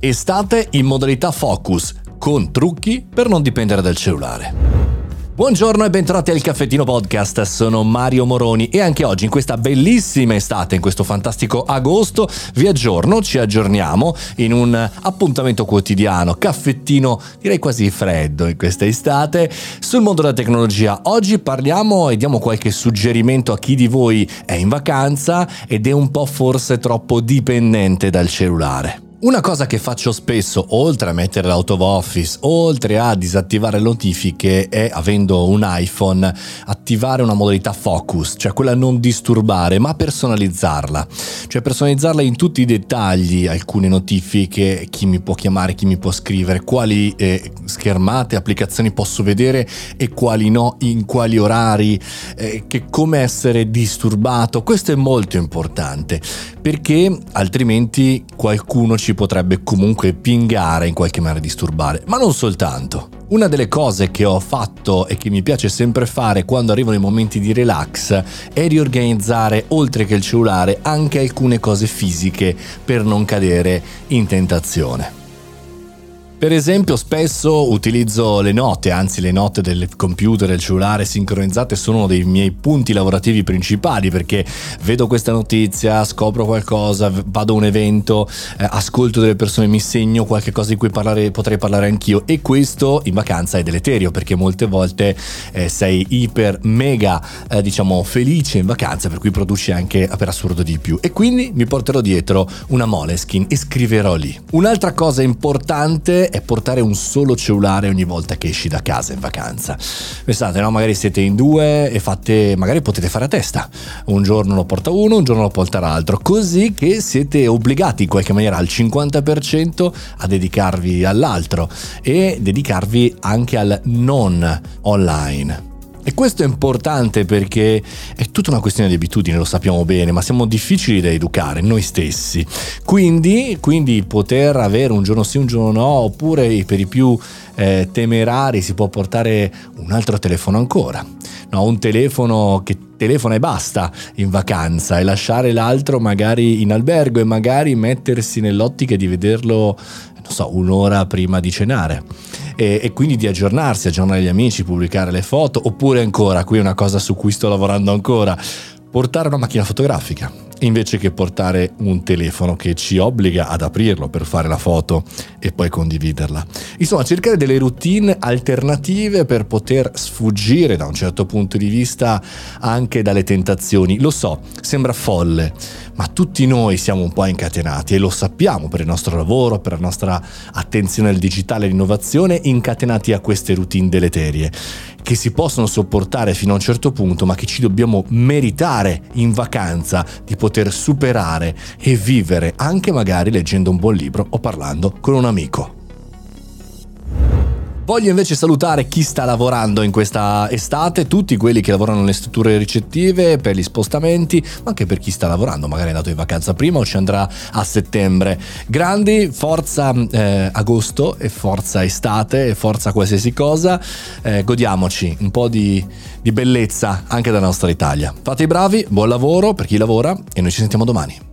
Estate in modalità focus, con trucchi per non dipendere dal cellulare. Buongiorno e bentornati al Caffettino Podcast, sono Mario Moroni e anche oggi in questa bellissima estate, in questo fantastico agosto, vi aggiorno, ci aggiorniamo in un appuntamento quotidiano, caffettino direi quasi freddo in questa estate, sul mondo della tecnologia. Oggi parliamo e diamo qualche suggerimento a chi di voi è in vacanza ed è un po' forse troppo dipendente dal cellulare. Una cosa che faccio spesso, oltre a mettere l'auto of office, oltre a disattivare le notifiche, è avendo un iPhone, attivare una modalità focus, cioè quella non disturbare, ma personalizzarla. Cioè personalizzarla in tutti i dettagli, alcune notifiche, chi mi può chiamare, chi mi può scrivere, quali eh, schermate, applicazioni posso vedere e quali no, in quali orari, eh, che come essere disturbato. Questo è molto importante perché altrimenti qualcuno ci ci potrebbe comunque pingare in qualche maniera disturbare, ma non soltanto. Una delle cose che ho fatto e che mi piace sempre fare quando arrivano i momenti di relax è riorganizzare, oltre che il cellulare, anche alcune cose fisiche per non cadere in tentazione. Per esempio, spesso utilizzo le note, anzi le note del computer, del cellulare sincronizzate sono uno dei miei punti lavorativi principali perché vedo questa notizia, scopro qualcosa, vado a un evento, eh, ascolto delle persone, mi segno qualche cosa di cui parlare, potrei parlare anch'io e questo in vacanza è deleterio perché molte volte eh, sei iper mega eh, diciamo felice in vacanza per cui produci anche per assurdo di più e quindi mi porterò dietro una Moleskin e scriverò lì. Un'altra cosa importante è portare un solo cellulare ogni volta che esci da casa in vacanza. Pensate, no? Magari siete in due e fate, magari potete fare a testa. Un giorno lo porta uno, un giorno lo porta l'altro, così che siete obbligati in qualche maniera al 50% a dedicarvi all'altro e dedicarvi anche al non online. E questo è importante perché è tutta una questione di abitudine, lo sappiamo bene, ma siamo difficili da educare noi stessi. Quindi, quindi poter avere un giorno sì, un giorno no, oppure per i più eh, temerari si può portare un altro telefono ancora. No, un telefono che telefona e basta in vacanza e lasciare l'altro magari in albergo e magari mettersi nell'ottica di vederlo, non so, un'ora prima di cenare e, e quindi di aggiornarsi, aggiornare gli amici, pubblicare le foto, oppure ancora, qui è una cosa su cui sto lavorando ancora, portare una macchina fotografica invece che portare un telefono che ci obbliga ad aprirlo per fare la foto e poi condividerla. Insomma, cercare delle routine alternative per poter sfuggire da un certo punto di vista anche dalle tentazioni. Lo so, sembra folle, ma tutti noi siamo un po' incatenati e lo sappiamo per il nostro lavoro, per la nostra attenzione al digitale e all'innovazione, incatenati a queste routine deleterie che si possono sopportare fino a un certo punto, ma che ci dobbiamo meritare in vacanza di poter superare e vivere anche magari leggendo un buon libro o parlando con un amico. Voglio invece salutare chi sta lavorando in questa estate, tutti quelli che lavorano nelle strutture ricettive per gli spostamenti, ma anche per chi sta lavorando, magari è andato in vacanza prima o ci andrà a settembre. Grandi, forza eh, agosto e forza estate e forza qualsiasi cosa, eh, godiamoci un po' di, di bellezza anche dalla nostra Italia. Fate i bravi, buon lavoro per chi lavora e noi ci sentiamo domani.